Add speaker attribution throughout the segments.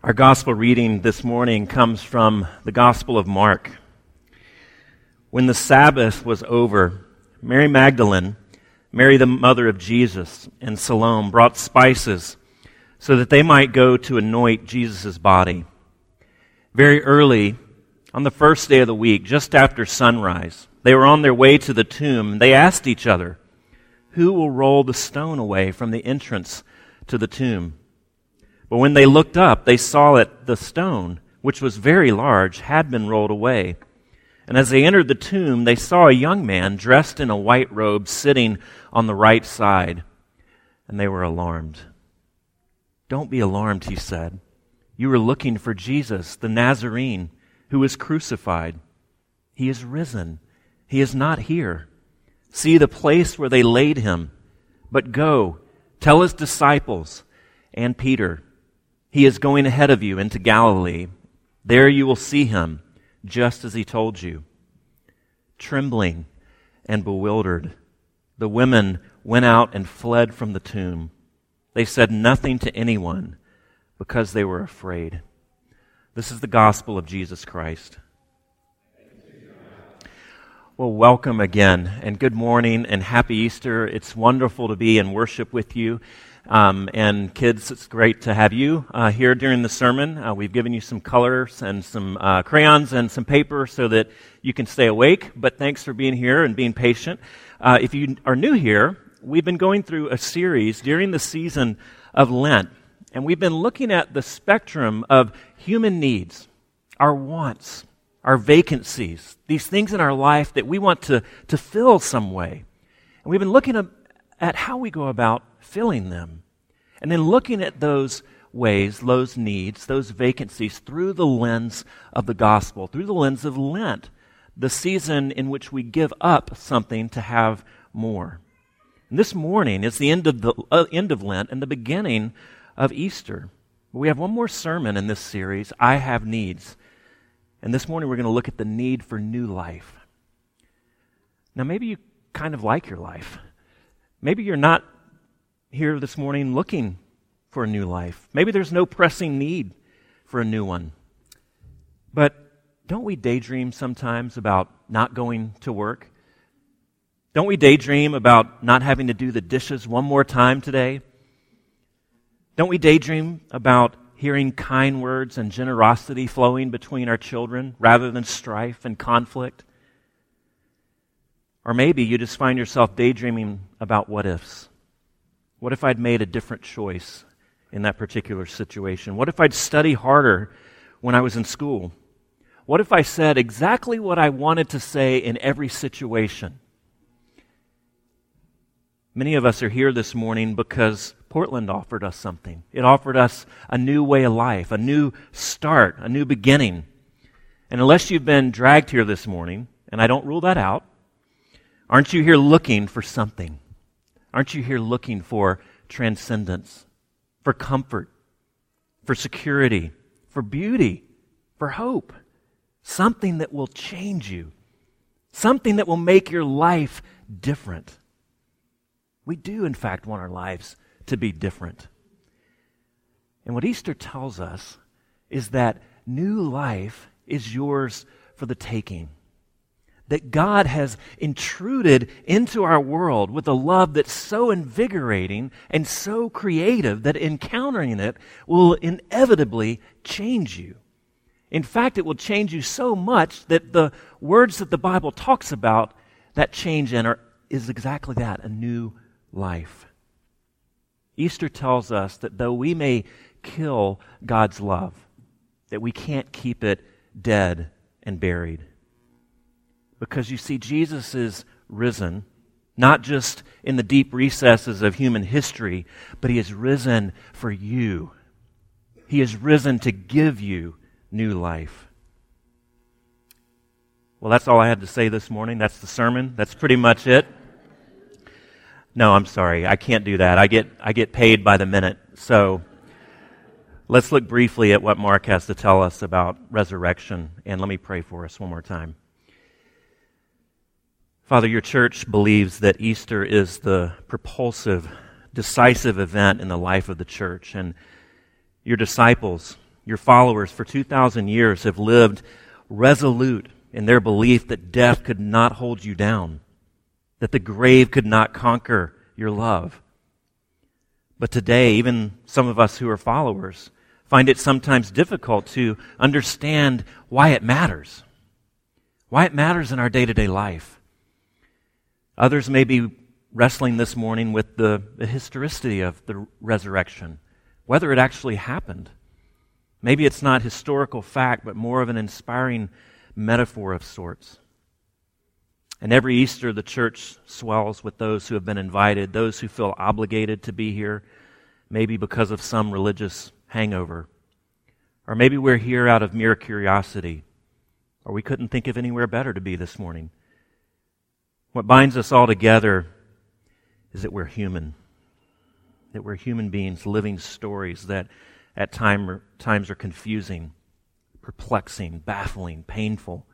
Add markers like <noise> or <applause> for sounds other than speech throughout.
Speaker 1: Our gospel reading this morning comes from the Gospel of Mark. When the Sabbath was over, Mary Magdalene, Mary the mother of Jesus, and Salome brought spices so that they might go to anoint Jesus' body. Very early, on the first day of the week, just after sunrise, they were on their way to the tomb. They asked each other, Who will roll the stone away from the entrance to the tomb? But when they looked up, they saw that the stone, which was very large, had been rolled away. And as they entered the tomb, they saw a young man dressed in a white robe sitting on the right side, and they were alarmed. Don't be alarmed, he said. You were looking for Jesus, the Nazarene, who was crucified. He is risen. He is not here. See the place where they laid him. But go, tell his disciples and Peter he is going ahead of you into Galilee. There you will see him, just as he told you. Trembling and bewildered, the women went out and fled from the tomb. They said nothing to anyone because they were afraid. This is the gospel of Jesus Christ. Well, welcome again, and good morning, and happy Easter. It's wonderful to be in worship with you. Um, and kids, it's great to have you uh, here during the sermon. Uh, we've given you some colors and some uh, crayons and some paper so that you can stay awake. But thanks for being here and being patient. Uh, if you are new here, we've been going through a series during the season of Lent, and we've been looking at the spectrum of human needs, our wants, our vacancies, these things in our life that we want to, to fill some way. And we've been looking at, at how we go about filling them. And then looking at those ways, those needs, those vacancies through the lens of the gospel, through the lens of Lent, the season in which we give up something to have more. And this morning is the end of, the, uh, end of Lent and the beginning of Easter. We have one more sermon in this series, I Have Needs. And this morning we're going to look at the need for new life. Now, maybe you kind of like your life. Maybe you're not here this morning looking for a new life. Maybe there's no pressing need for a new one. But don't we daydream sometimes about not going to work? Don't we daydream about not having to do the dishes one more time today? Don't we daydream about hearing kind words and generosity flowing between our children rather than strife and conflict? Or maybe you just find yourself daydreaming about what ifs. What if I'd made a different choice in that particular situation? What if I'd study harder when I was in school? What if I said exactly what I wanted to say in every situation? Many of us are here this morning because Portland offered us something. It offered us a new way of life, a new start, a new beginning. And unless you've been dragged here this morning, and I don't rule that out, aren't you here looking for something? Aren't you here looking for transcendence, for comfort, for security, for beauty, for hope? Something that will change you, something that will make your life different. We do, in fact, want our lives to be different. And what Easter tells us is that new life is yours for the taking that God has intruded into our world with a love that's so invigorating and so creative that encountering it will inevitably change you. In fact, it will change you so much that the words that the Bible talks about that change in are, is exactly that a new life. Easter tells us that though we may kill God's love, that we can't keep it dead and buried. Because you see, Jesus is risen, not just in the deep recesses of human history, but he is risen for you. He is risen to give you new life. Well, that's all I had to say this morning. That's the sermon. That's pretty much it. No, I'm sorry. I can't do that. I get, I get paid by the minute. So let's look briefly at what Mark has to tell us about resurrection. And let me pray for us one more time. Father, your church believes that Easter is the propulsive, decisive event in the life of the church. And your disciples, your followers for 2,000 years have lived resolute in their belief that death could not hold you down, that the grave could not conquer your love. But today, even some of us who are followers find it sometimes difficult to understand why it matters, why it matters in our day to day life. Others may be wrestling this morning with the, the historicity of the resurrection, whether it actually happened. Maybe it's not historical fact, but more of an inspiring metaphor of sorts. And every Easter, the church swells with those who have been invited, those who feel obligated to be here, maybe because of some religious hangover. Or maybe we're here out of mere curiosity, or we couldn't think of anywhere better to be this morning. What binds us all together is that we're human, that we're human beings living stories that at time, times are confusing, perplexing, baffling, painful.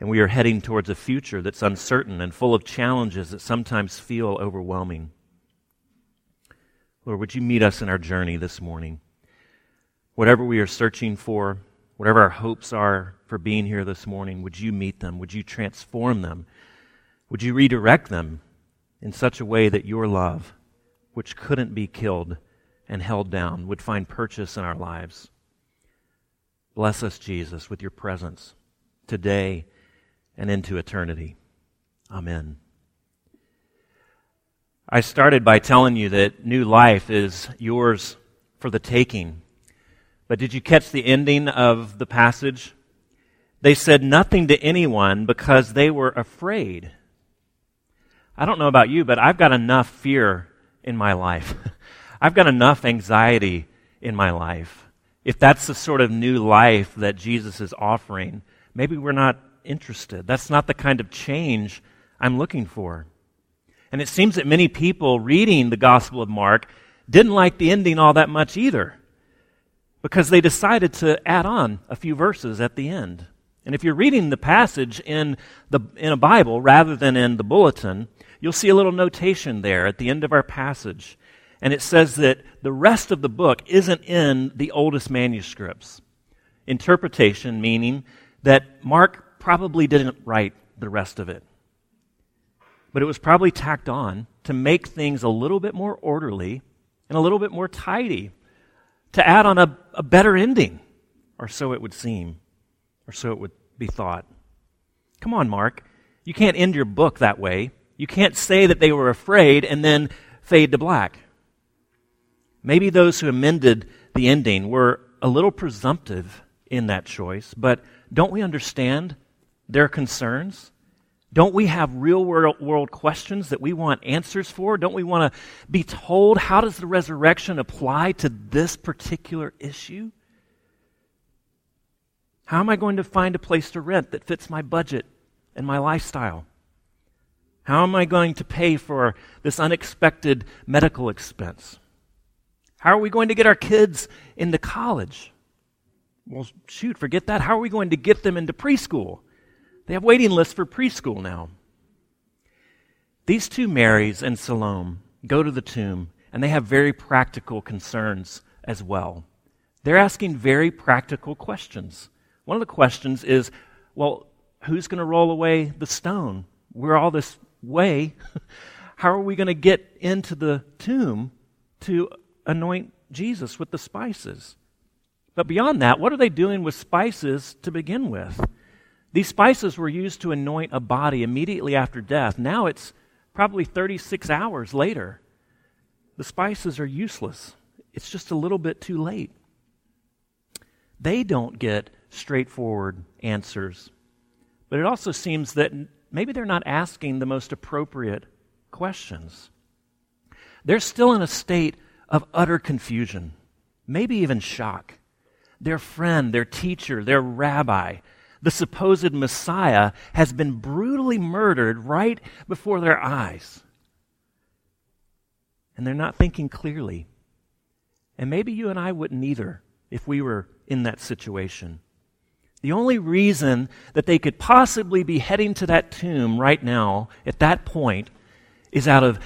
Speaker 1: And we are heading towards a future that's uncertain and full of challenges that sometimes feel overwhelming. Lord, would you meet us in our journey this morning? Whatever we are searching for, whatever our hopes are for being here this morning, would you meet them? Would you transform them? Would you redirect them in such a way that your love, which couldn't be killed and held down, would find purchase in our lives? Bless us, Jesus, with your presence today and into eternity. Amen. I started by telling you that new life is yours for the taking. But did you catch the ending of the passage? They said nothing to anyone because they were afraid. I don't know about you, but I've got enough fear in my life. <laughs> I've got enough anxiety in my life. If that's the sort of new life that Jesus is offering, maybe we're not interested. That's not the kind of change I'm looking for. And it seems that many people reading the Gospel of Mark didn't like the ending all that much either because they decided to add on a few verses at the end. And if you're reading the passage in, the, in a Bible rather than in the bulletin, you'll see a little notation there at the end of our passage. And it says that the rest of the book isn't in the oldest manuscripts. Interpretation meaning that Mark probably didn't write the rest of it. But it was probably tacked on to make things a little bit more orderly and a little bit more tidy, to add on a, a better ending, or so it would seem, or so it would be thought. Come on, Mark. You can't end your book that way. You can't say that they were afraid and then fade to black. Maybe those who amended the ending were a little presumptive in that choice, but don't we understand their concerns? Don't we have real world, questions that we want answers for? Don't we want to be told how does the resurrection apply to this particular issue? How am I going to find a place to rent that fits my budget and my lifestyle? How am I going to pay for this unexpected medical expense? How are we going to get our kids into college? Well, shoot, forget that. How are we going to get them into preschool? They have waiting lists for preschool now. These two Marys and Salome go to the tomb, and they have very practical concerns as well. They're asking very practical questions. One of the questions is well, who's going to roll away the stone? We're all this way. <laughs> How are we going to get into the tomb to anoint Jesus with the spices? But beyond that, what are they doing with spices to begin with? These spices were used to anoint a body immediately after death. Now it's probably 36 hours later. The spices are useless. It's just a little bit too late. They don't get straightforward answers. But it also seems that maybe they're not asking the most appropriate questions. They're still in a state of utter confusion, maybe even shock. Their friend, their teacher, their rabbi, the supposed Messiah, has been brutally murdered right before their eyes. And they're not thinking clearly. And maybe you and I wouldn't either if we were in that situation. The only reason that they could possibly be heading to that tomb right now, at that point, is out of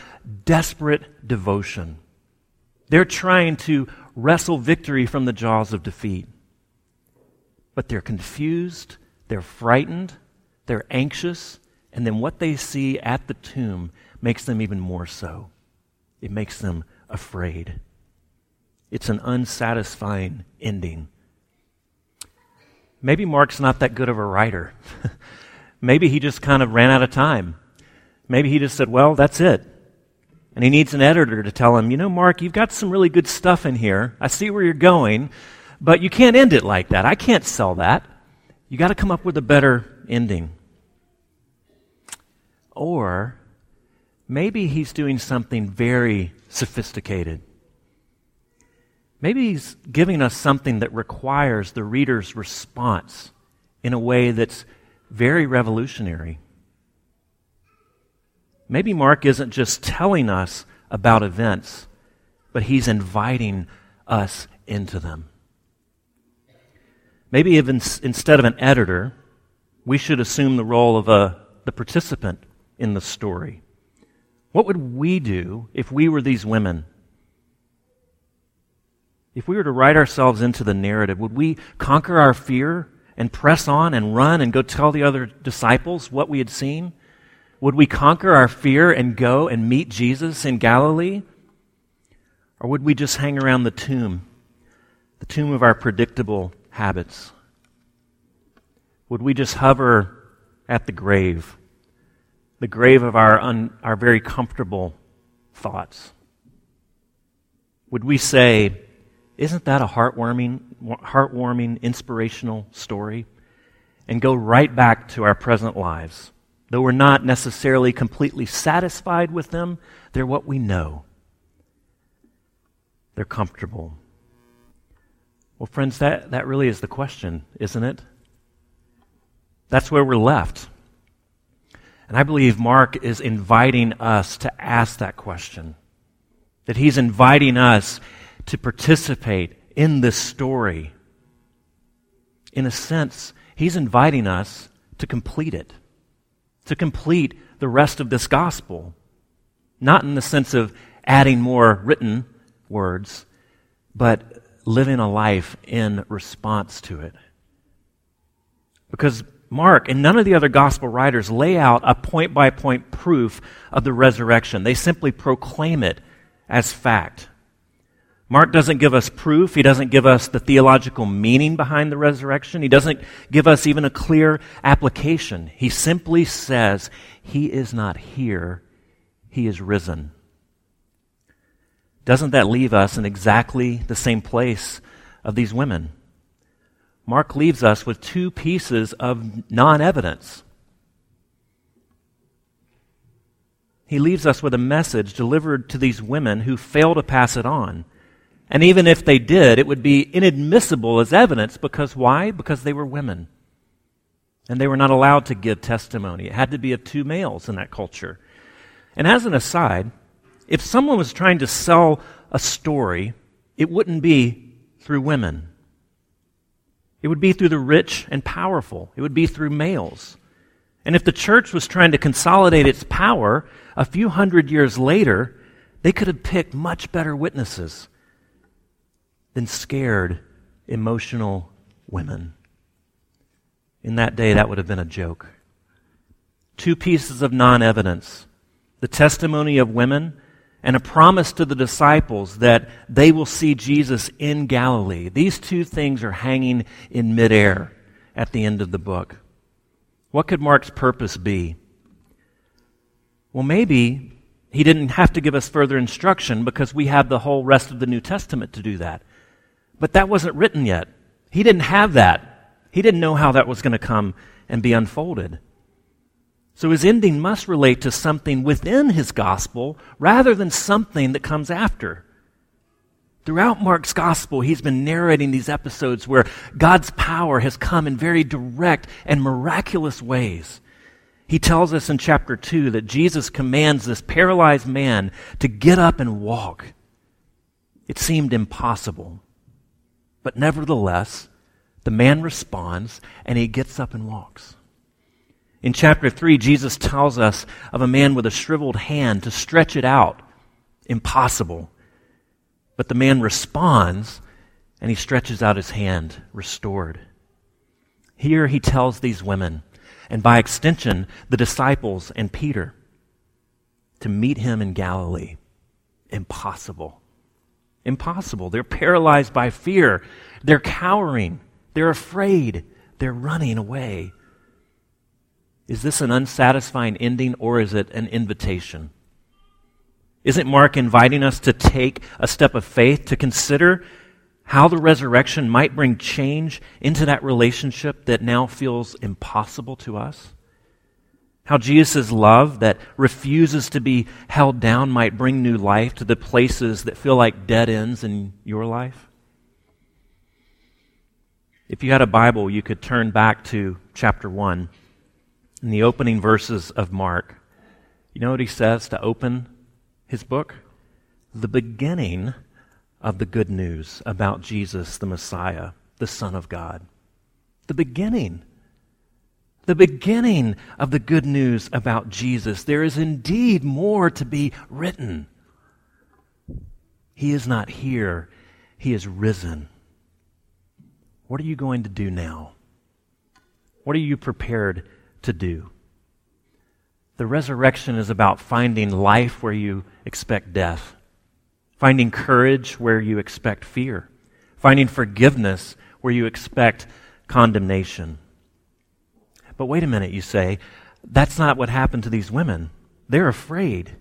Speaker 1: desperate devotion. They're trying to wrestle victory from the jaws of defeat. But they're confused, they're frightened, they're anxious, and then what they see at the tomb makes them even more so. It makes them afraid. It's an unsatisfying ending. Maybe Mark's not that good of a writer. <laughs> Maybe he just kind of ran out of time. Maybe he just said, well, that's it. And he needs an editor to tell him, you know, Mark, you've got some really good stuff in here. I see where you're going, but you can't end it like that. I can't sell that. You got to come up with a better ending. Or maybe he's doing something very sophisticated. Maybe he's giving us something that requires the reader's response in a way that's very revolutionary. Maybe Mark isn't just telling us about events, but he's inviting us into them. Maybe even instead of an editor, we should assume the role of a, the participant in the story. What would we do if we were these women? If we were to write ourselves into the narrative, would we conquer our fear and press on and run and go tell the other disciples what we had seen? Would we conquer our fear and go and meet Jesus in Galilee? Or would we just hang around the tomb, the tomb of our predictable habits? Would we just hover at the grave, the grave of our, un, our very comfortable thoughts? Would we say, isn't that a heartwarming, heartwarming, inspirational story? And go right back to our present lives. Though we're not necessarily completely satisfied with them, they're what we know. They're comfortable. Well, friends, that, that really is the question, isn't it? That's where we're left. And I believe Mark is inviting us to ask that question. That he's inviting us to participate in this story. In a sense, he's inviting us to complete it, to complete the rest of this gospel. Not in the sense of adding more written words, but living a life in response to it. Because Mark and none of the other gospel writers lay out a point by point proof of the resurrection. They simply proclaim it as fact. Mark doesn't give us proof. He doesn't give us the theological meaning behind the resurrection. He doesn't give us even a clear application. He simply says, He is not here, He is risen. Doesn't that leave us in exactly the same place of these women? Mark leaves us with two pieces of non evidence. He leaves us with a message delivered to these women who fail to pass it on. And even if they did, it would be inadmissible as evidence because why? Because they were women. And they were not allowed to give testimony. It had to be of two males in that culture. And as an aside, if someone was trying to sell a story, it wouldn't be through women. It would be through the rich and powerful. It would be through males. And if the church was trying to consolidate its power a few hundred years later, they could have picked much better witnesses than scared, emotional women. In that day, that would have been a joke. Two pieces of non evidence the testimony of women and a promise to the disciples that they will see Jesus in Galilee. These two things are hanging in midair at the end of the book. What could Mark's purpose be? Well, maybe he didn't have to give us further instruction because we have the whole rest of the New Testament to do that. But that wasn't written yet. He didn't have that. He didn't know how that was going to come and be unfolded. So his ending must relate to something within his gospel rather than something that comes after. Throughout Mark's gospel, he's been narrating these episodes where God's power has come in very direct and miraculous ways. He tells us in chapter 2 that Jesus commands this paralyzed man to get up and walk. It seemed impossible. But nevertheless, the man responds and he gets up and walks. In chapter 3, Jesus tells us of a man with a shriveled hand to stretch it out. Impossible. But the man responds and he stretches out his hand, restored. Here he tells these women, and by extension, the disciples and Peter, to meet him in Galilee. Impossible. Impossible. They're paralyzed by fear. They're cowering. They're afraid. They're running away. Is this an unsatisfying ending or is it an invitation? Isn't Mark inviting us to take a step of faith to consider how the resurrection might bring change into that relationship that now feels impossible to us? How Jesus' love that refuses to be held down might bring new life to the places that feel like dead ends in your life? If you had a Bible, you could turn back to chapter 1 in the opening verses of Mark. You know what he says to open his book? The beginning of the good news about Jesus, the Messiah, the Son of God. The beginning. The beginning of the good news about Jesus. There is indeed more to be written. He is not here, He is risen. What are you going to do now? What are you prepared to do? The resurrection is about finding life where you expect death finding courage where you expect fear, finding forgiveness where you expect condemnation. But wait a minute, you say, that's not what happened to these women. They're afraid.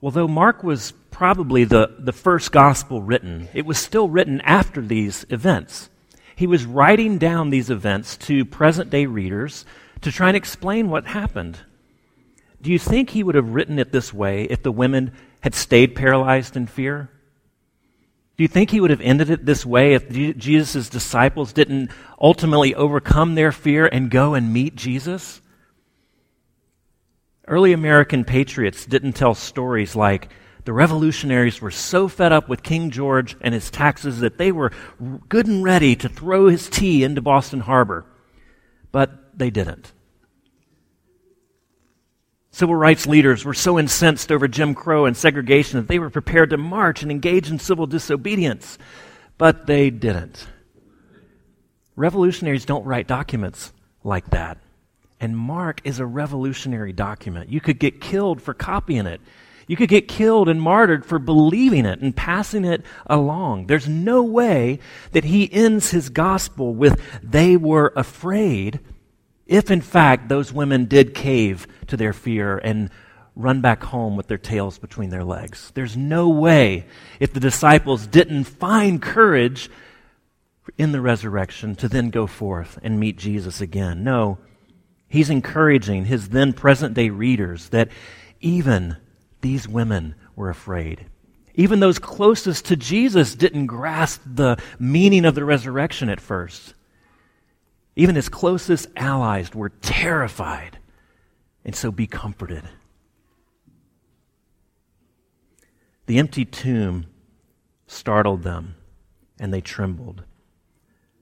Speaker 1: Well, though Mark was probably the, the first gospel written, it was still written after these events. He was writing down these events to present day readers to try and explain what happened. Do you think he would have written it this way if the women had stayed paralyzed in fear? Do you think he would have ended it this way if Jesus' disciples didn't ultimately overcome their fear and go and meet Jesus? Early American patriots didn't tell stories like the revolutionaries were so fed up with King George and his taxes that they were good and ready to throw his tea into Boston Harbor. But they didn't. Civil rights leaders were so incensed over Jim Crow and segregation that they were prepared to march and engage in civil disobedience, but they didn't. Revolutionaries don't write documents like that. And Mark is a revolutionary document. You could get killed for copying it. You could get killed and martyred for believing it and passing it along. There's no way that he ends his gospel with, they were afraid if in fact those women did cave to their fear and run back home with their tails between their legs. There's no way, if the disciples didn't find courage in the resurrection, to then go forth and meet Jesus again. No, he's encouraging his then present day readers that even these women were afraid. Even those closest to Jesus didn't grasp the meaning of the resurrection at first. Even his closest allies were terrified. And so be comforted. The empty tomb startled them, and they trembled.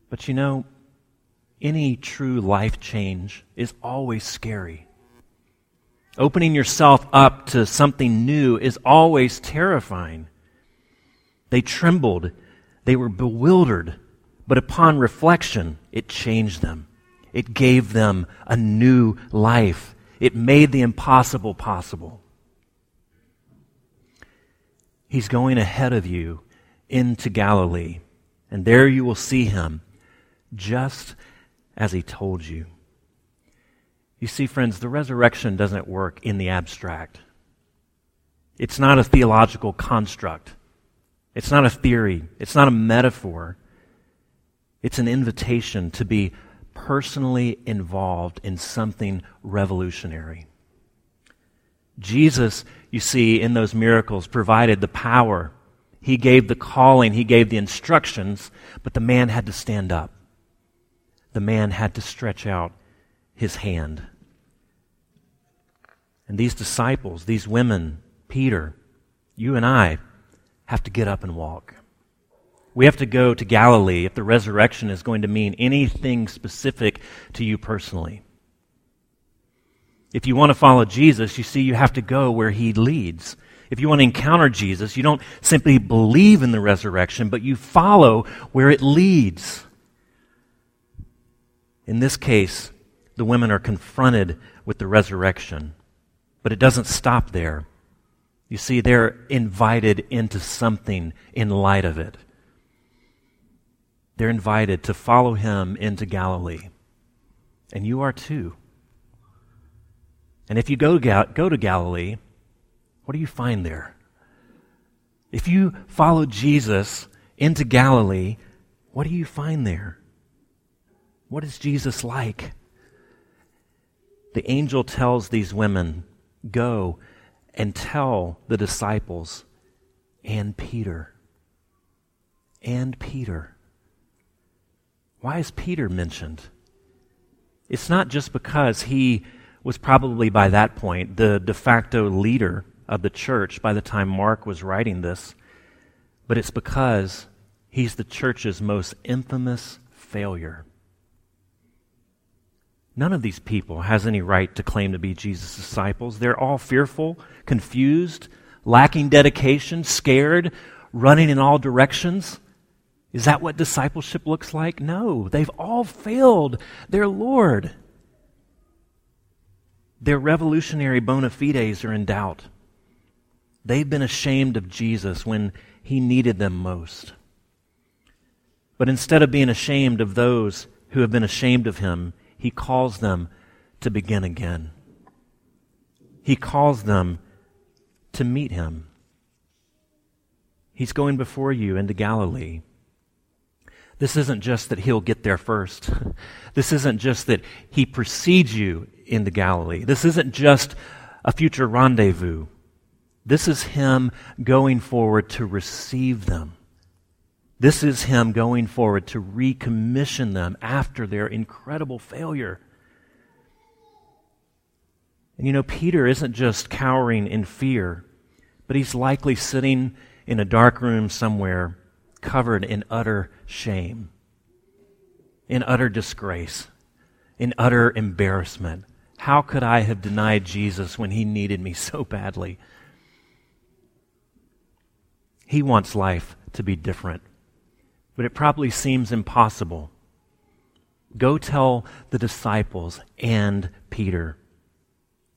Speaker 1: But you know, any true life change is always scary. Opening yourself up to something new is always terrifying. They trembled. They were bewildered. But upon reflection, it changed them. It gave them a new life. It made the impossible possible. He's going ahead of you into Galilee, and there you will see him just as he told you. You see, friends, the resurrection doesn't work in the abstract. It's not a theological construct. It's not a theory. It's not a metaphor. It's an invitation to be personally involved in something revolutionary. Jesus, you see, in those miracles, provided the power. He gave the calling, he gave the instructions, but the man had to stand up. The man had to stretch out his hand. And these disciples, these women, Peter, you and I, have to get up and walk. We have to go to Galilee if the resurrection is going to mean anything specific to you personally. If you want to follow Jesus, you see, you have to go where he leads. If you want to encounter Jesus, you don't simply believe in the resurrection, but you follow where it leads. In this case, the women are confronted with the resurrection, but it doesn't stop there. You see, they're invited into something in light of it. They're invited to follow him into Galilee. And you are too. And if you go, go to Galilee, what do you find there? If you follow Jesus into Galilee, what do you find there? What is Jesus like? The angel tells these women, Go and tell the disciples and Peter. And Peter. Why is Peter mentioned? It's not just because he was probably by that point the de facto leader of the church by the time Mark was writing this, but it's because he's the church's most infamous failure. None of these people has any right to claim to be Jesus' disciples. They're all fearful, confused, lacking dedication, scared, running in all directions. Is that what discipleship looks like? No, they've all failed their Lord. Their revolutionary bona fides are in doubt. They've been ashamed of Jesus when he needed them most. But instead of being ashamed of those who have been ashamed of him, he calls them to begin again. He calls them to meet him. He's going before you into Galilee. This isn't just that he'll get there first. <laughs> This isn't just that he precedes you into Galilee. This isn't just a future rendezvous. This is him going forward to receive them. This is him going forward to recommission them after their incredible failure. And you know, Peter isn't just cowering in fear, but he's likely sitting in a dark room somewhere covered in utter shame, in utter disgrace, in utter embarrassment. How could I have denied Jesus when he needed me so badly? He wants life to be different, but it probably seems impossible. Go tell the disciples and Peter.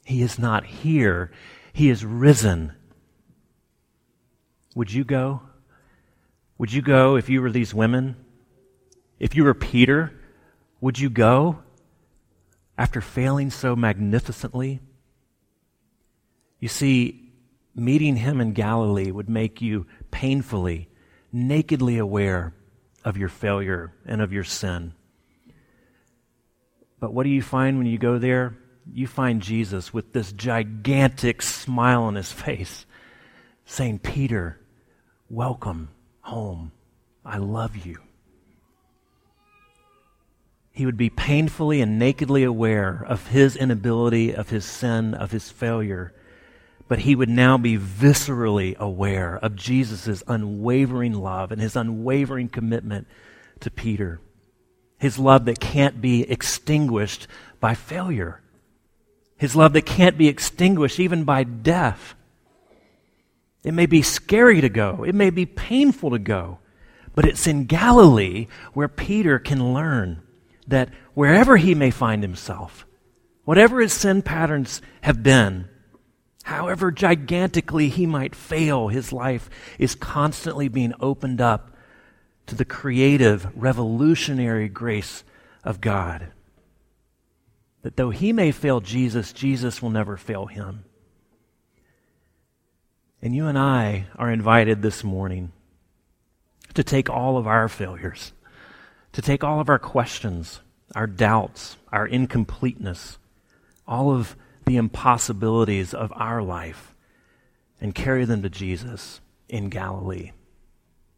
Speaker 1: He is not here, he is risen. Would you go? Would you go if you were these women? If you were Peter, would you go after failing so magnificently? You see, meeting him in Galilee would make you painfully, nakedly aware of your failure and of your sin. But what do you find when you go there? You find Jesus with this gigantic smile on his <laughs> face, saying, Peter, welcome home. I love you. He would be painfully and nakedly aware of his inability, of his sin, of his failure. But he would now be viscerally aware of Jesus' unwavering love and his unwavering commitment to Peter. His love that can't be extinguished by failure. His love that can't be extinguished even by death. It may be scary to go, it may be painful to go, but it's in Galilee where Peter can learn that wherever he may find himself, whatever his sin patterns have been, however gigantically he might fail, his life is constantly being opened up to the creative, revolutionary grace of God. That though he may fail Jesus, Jesus will never fail him. And you and I are invited this morning to take all of our failures, to take all of our questions, our doubts, our incompleteness, all of the impossibilities of our life, and carry them to Jesus in Galilee.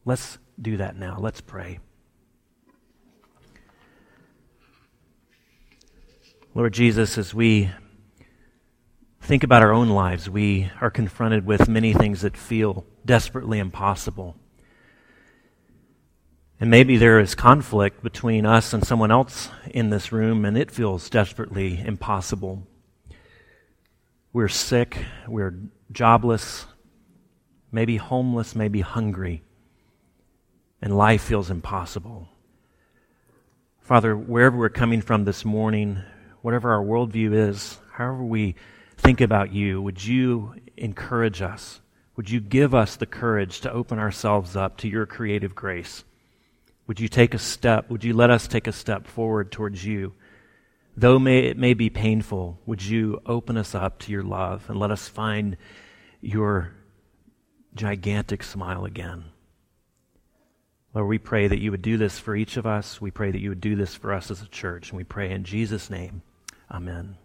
Speaker 1: Let's do that now. Let's pray. Lord Jesus, as we think about our own lives, we are confronted with many things that feel desperately impossible. And maybe there is conflict between us and someone else in this room, and it feels desperately impossible. We're sick, we're jobless, maybe homeless, maybe hungry, and life feels impossible. Father, wherever we're coming from this morning, whatever our worldview is, however we think about you, would you encourage us? Would you give us the courage to open ourselves up to your creative grace? Would you take a step? Would you let us take a step forward towards you? Though may, it may be painful, would you open us up to your love and let us find your gigantic smile again? Lord, we pray that you would do this for each of us. We pray that you would do this for us as a church. And we pray in Jesus' name. Amen.